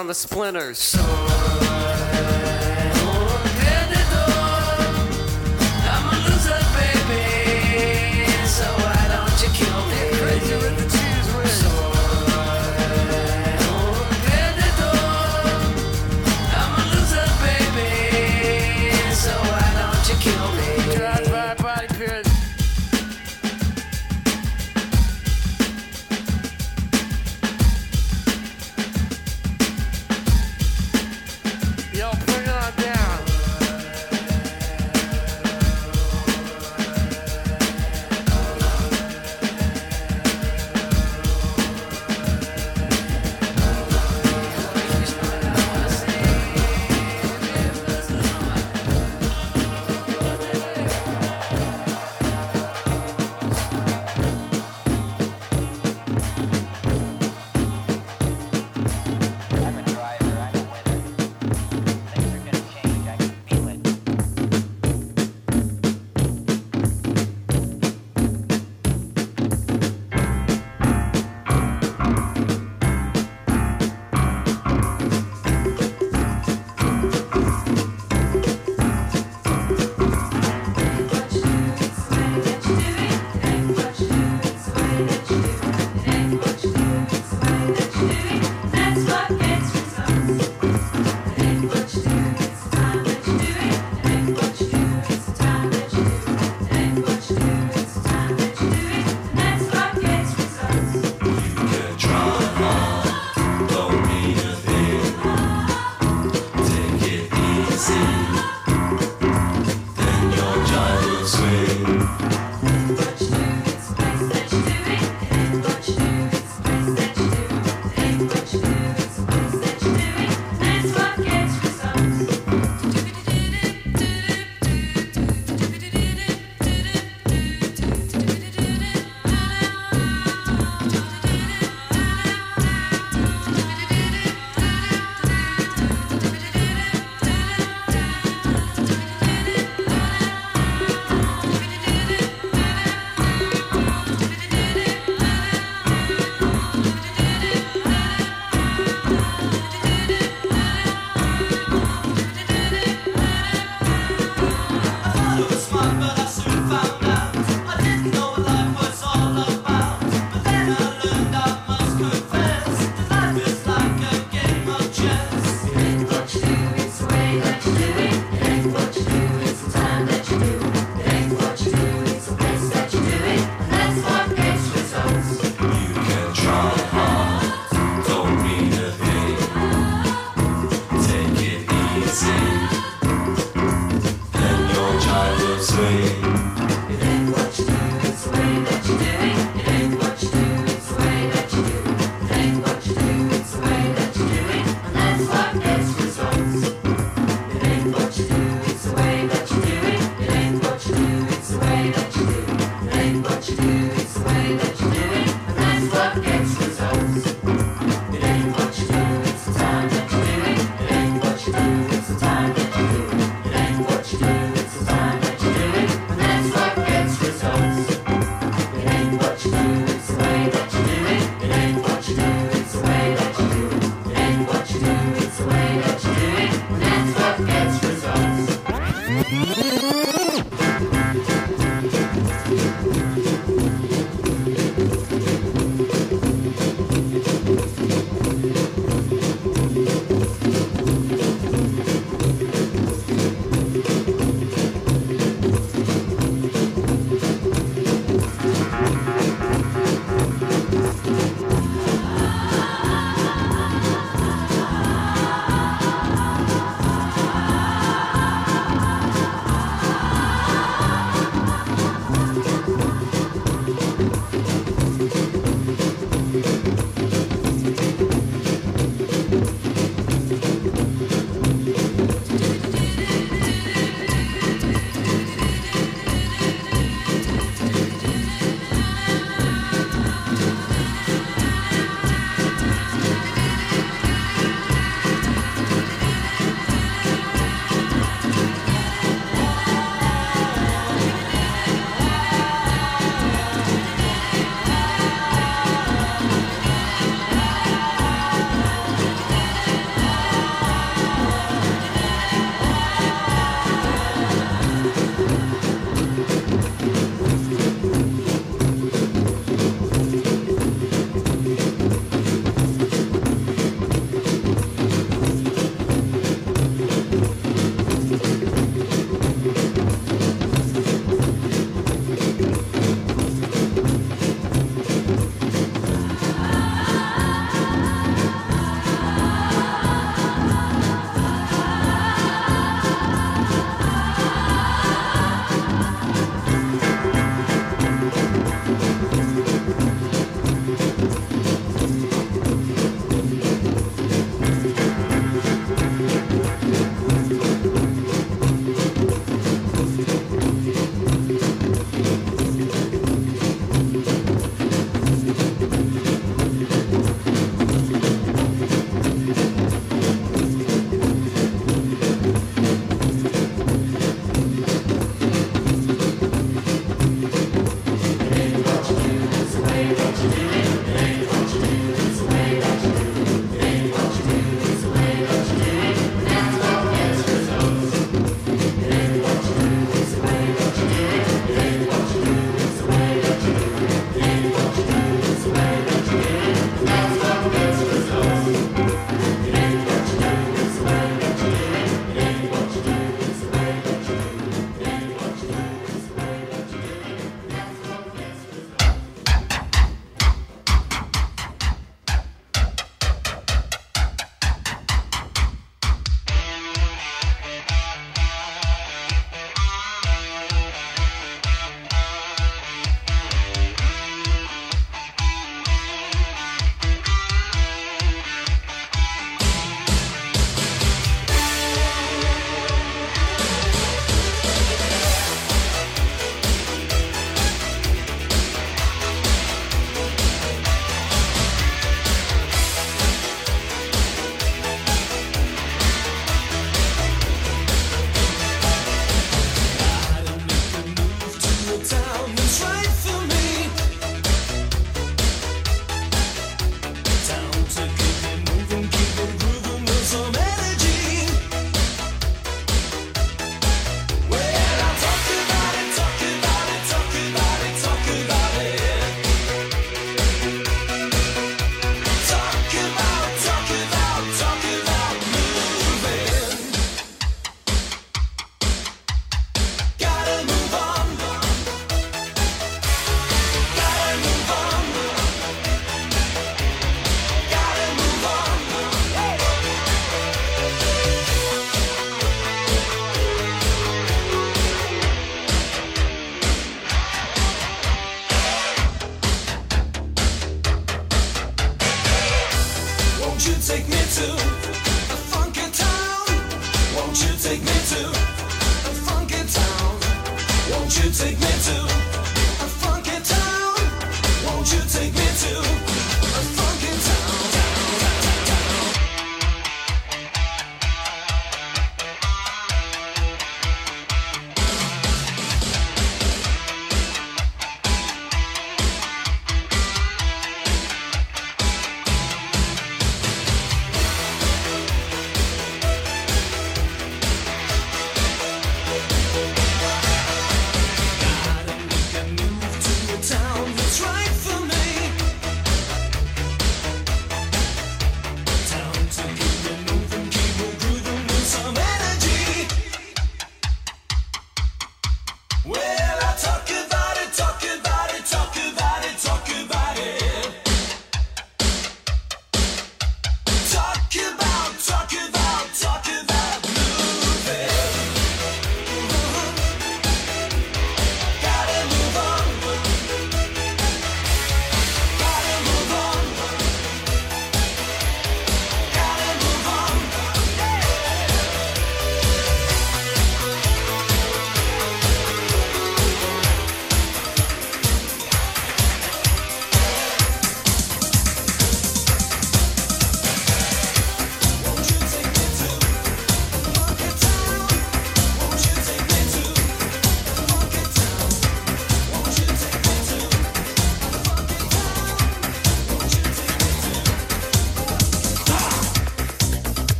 on the splinters.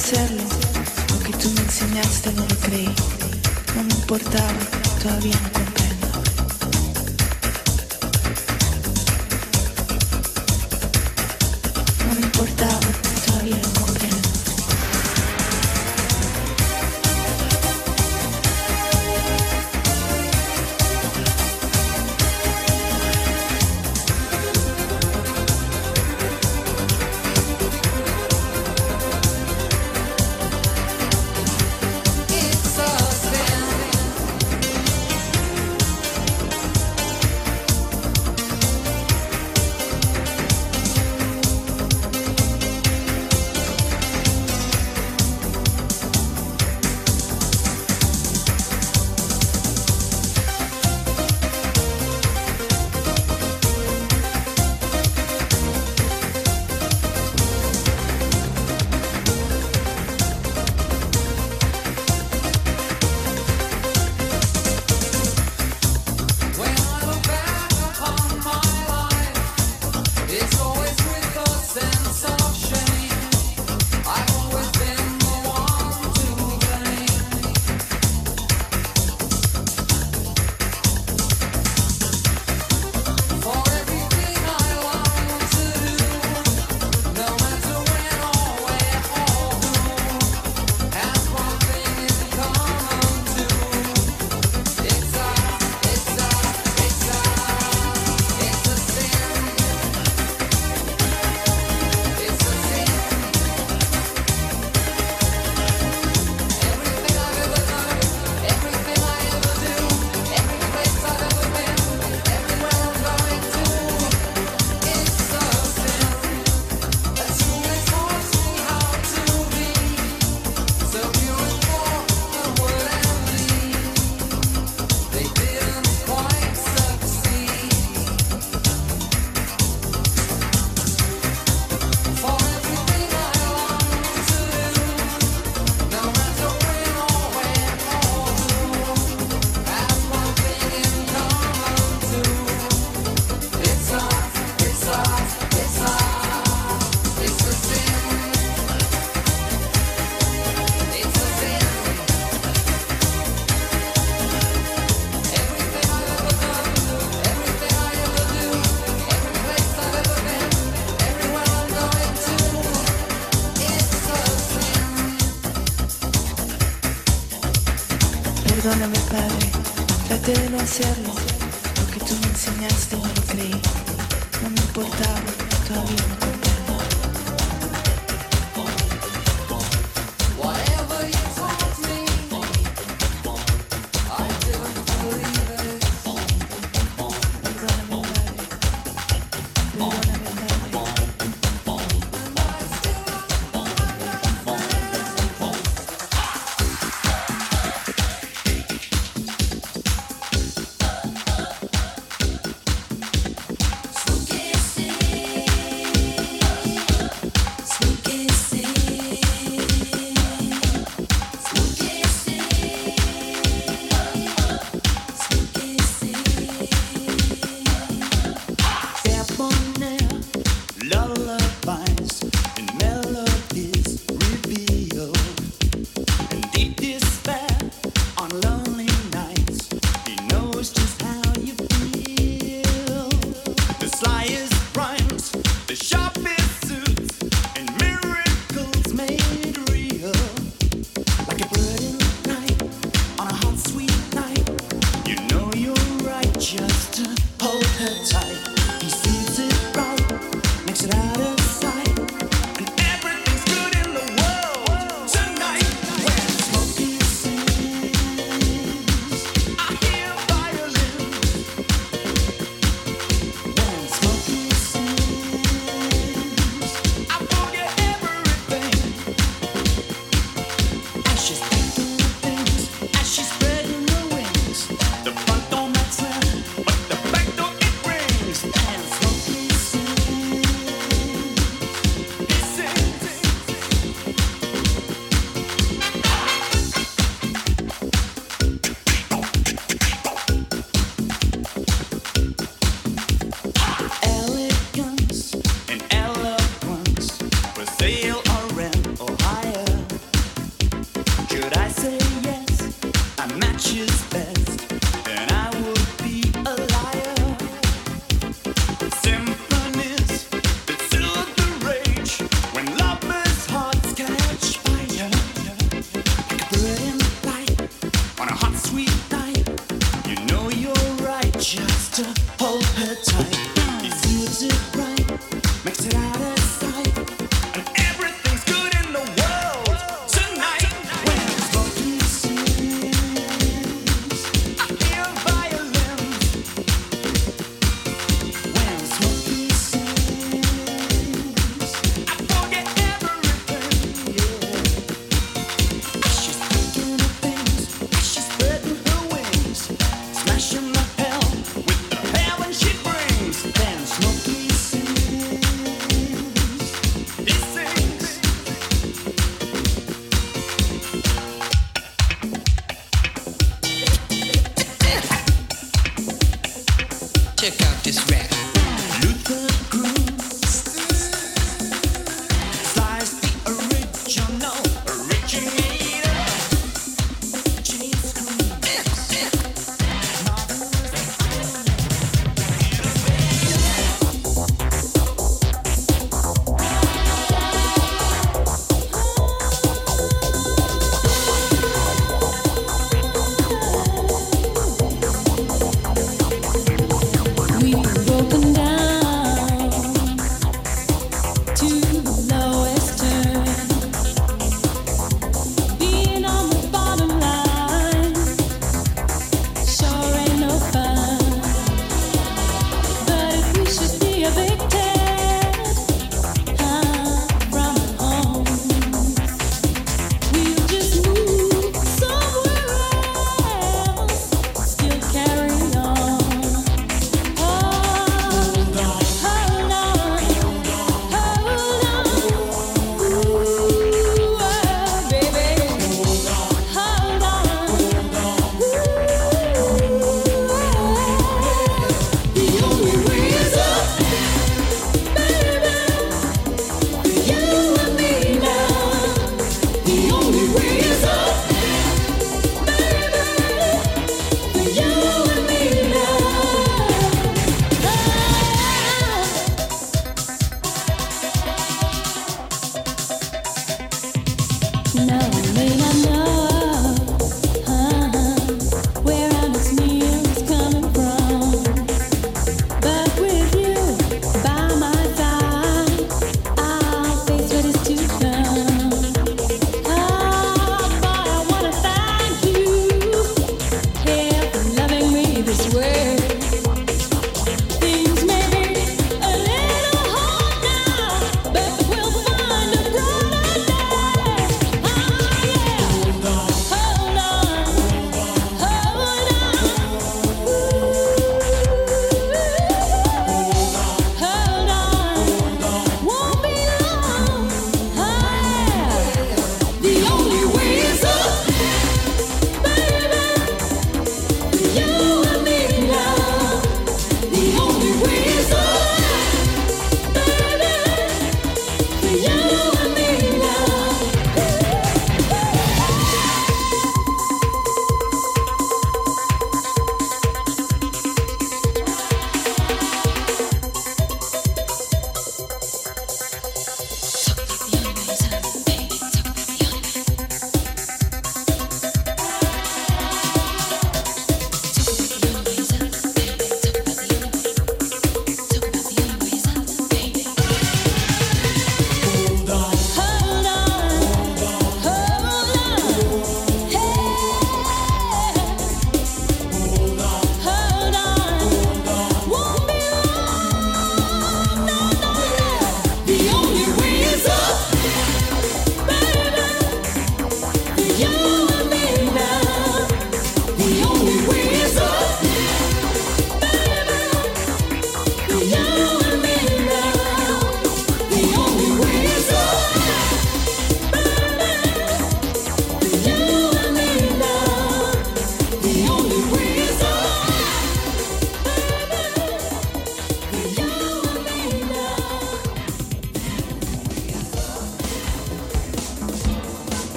hacerlo, lo que tú me enseñaste no lo creí, no me importaba, todavía no hacerlo, porque tú me enseñaste y no creí. No me importaba, todavía no compré. Mix it up.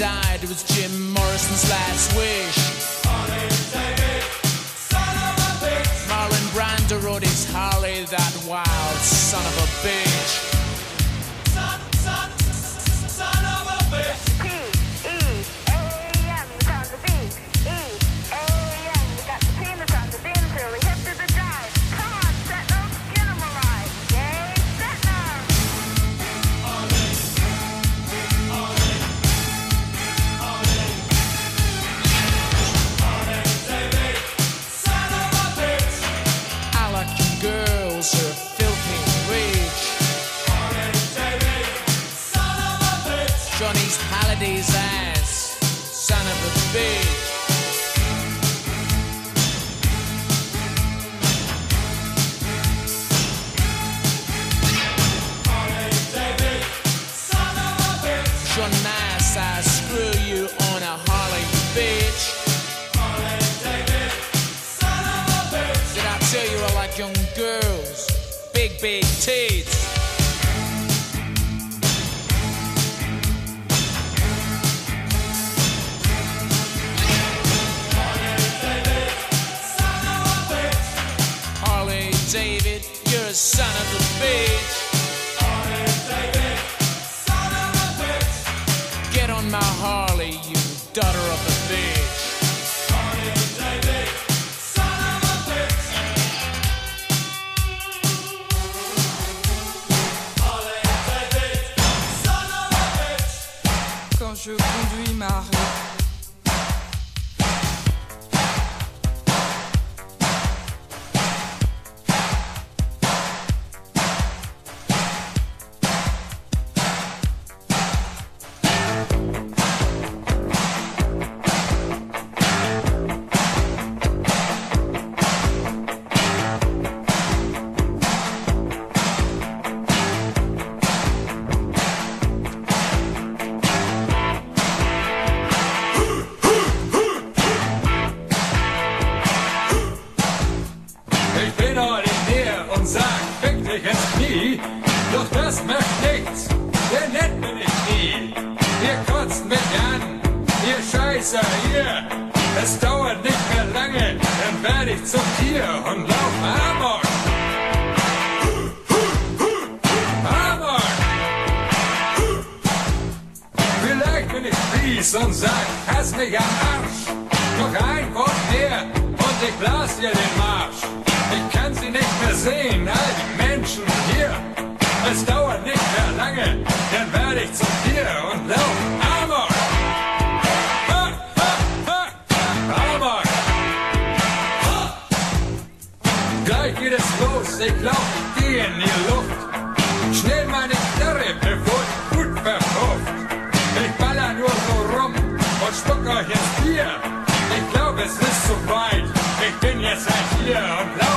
died. It was Jim Morrison's last wish. Identität. Harley David, you're a son of a bitch. Harley David, son of a bitch. Get on my Harley, you daughter of a Es dauert nicht mehr lange, dann werde ich zum Tier und lauf Amok. Amok! Vielleicht bin ich fies und sag, hast mich am Arsch. Noch ein Wort mehr und ich blas dir den Marsch. Ich kann sie nicht mehr sehen, all die Menschen hier. Es dauert nicht mehr lange, dann werde ich zum Tier und lauf ich ich geh in die Luft. Schnell meine Knarre, bevor die Wut verpufft. Ich baller nur so rum und spuck euch ins Bier. Ich glaub, es ist zu weit. Ich bin jetzt ein Tier und lauf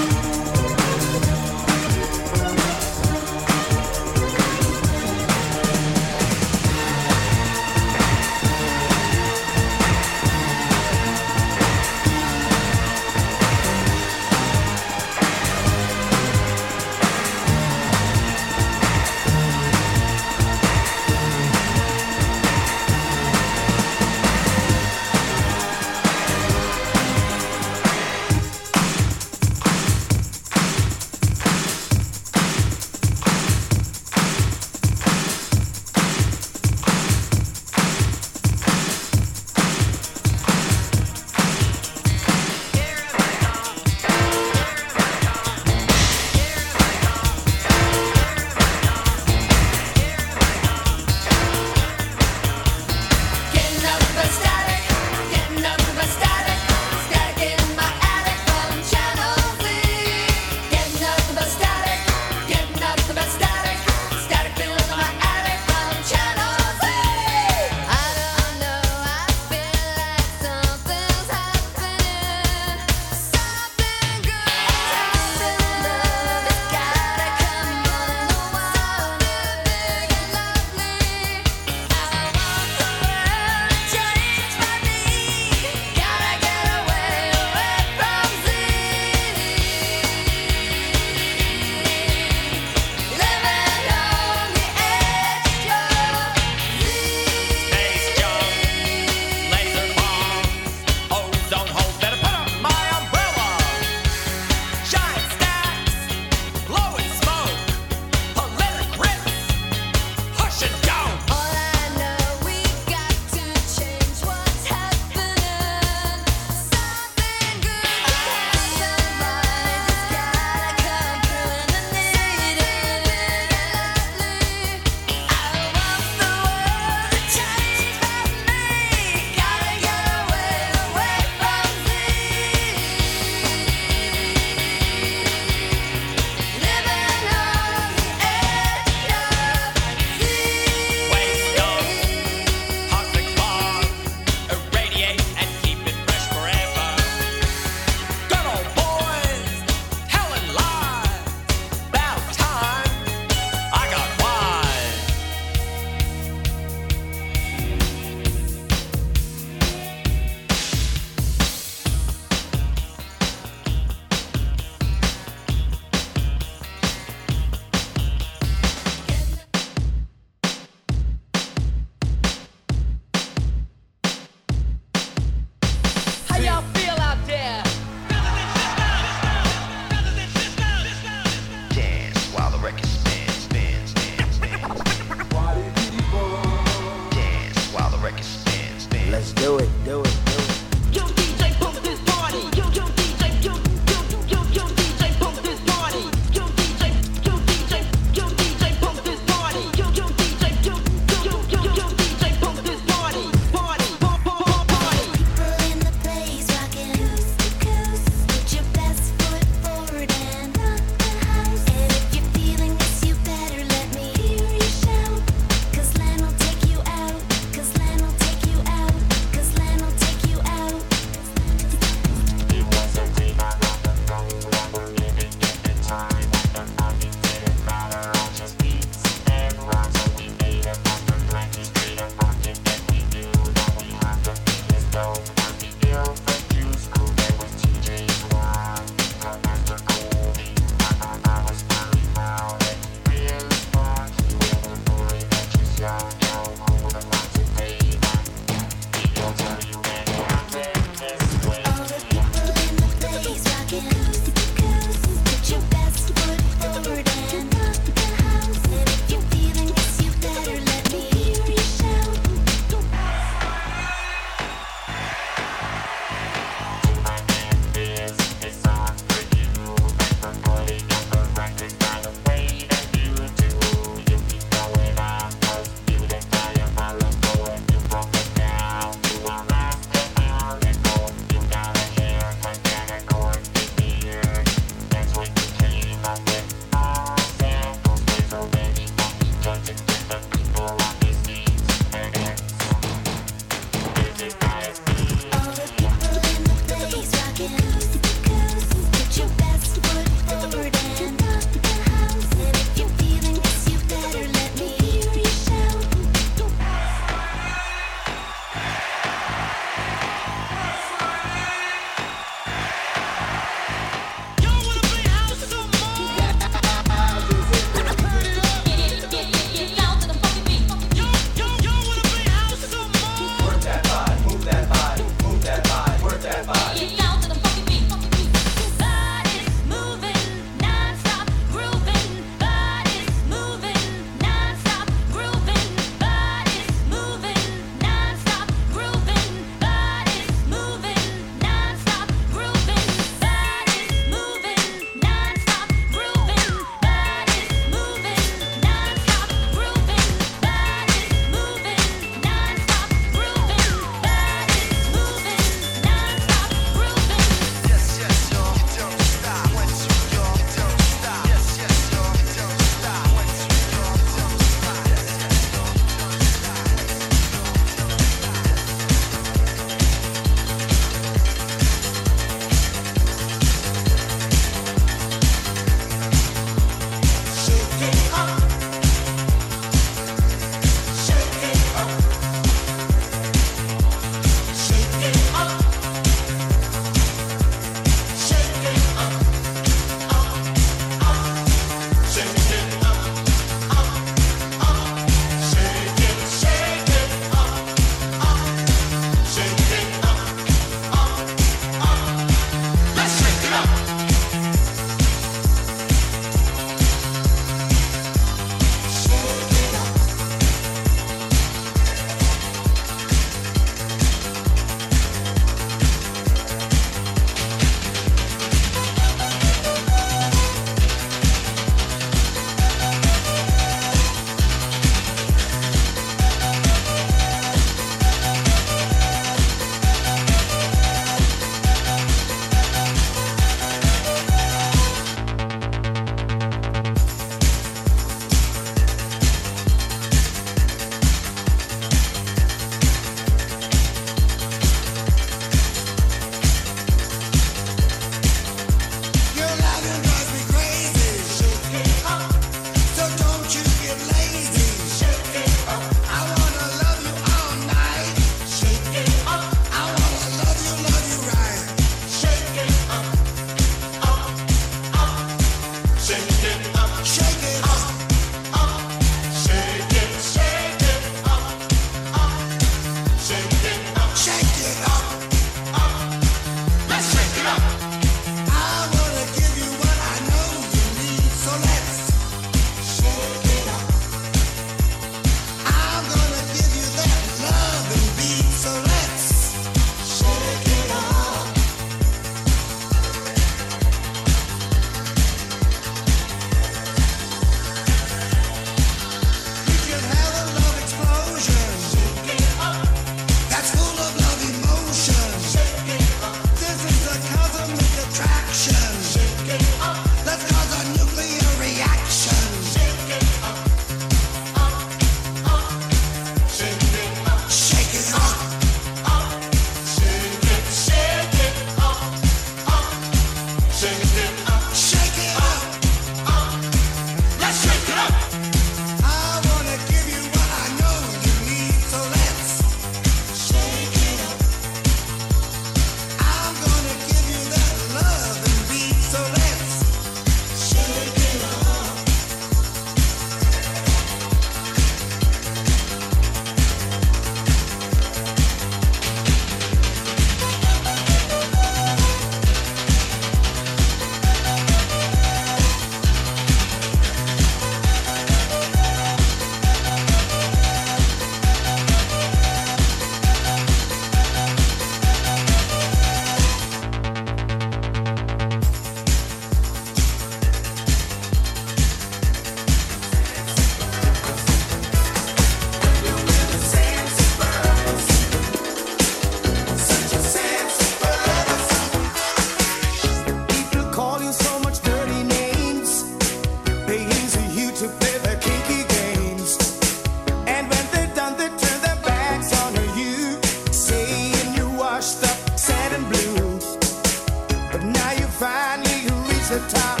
top.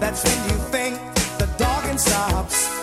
That's when you think the dogging stops.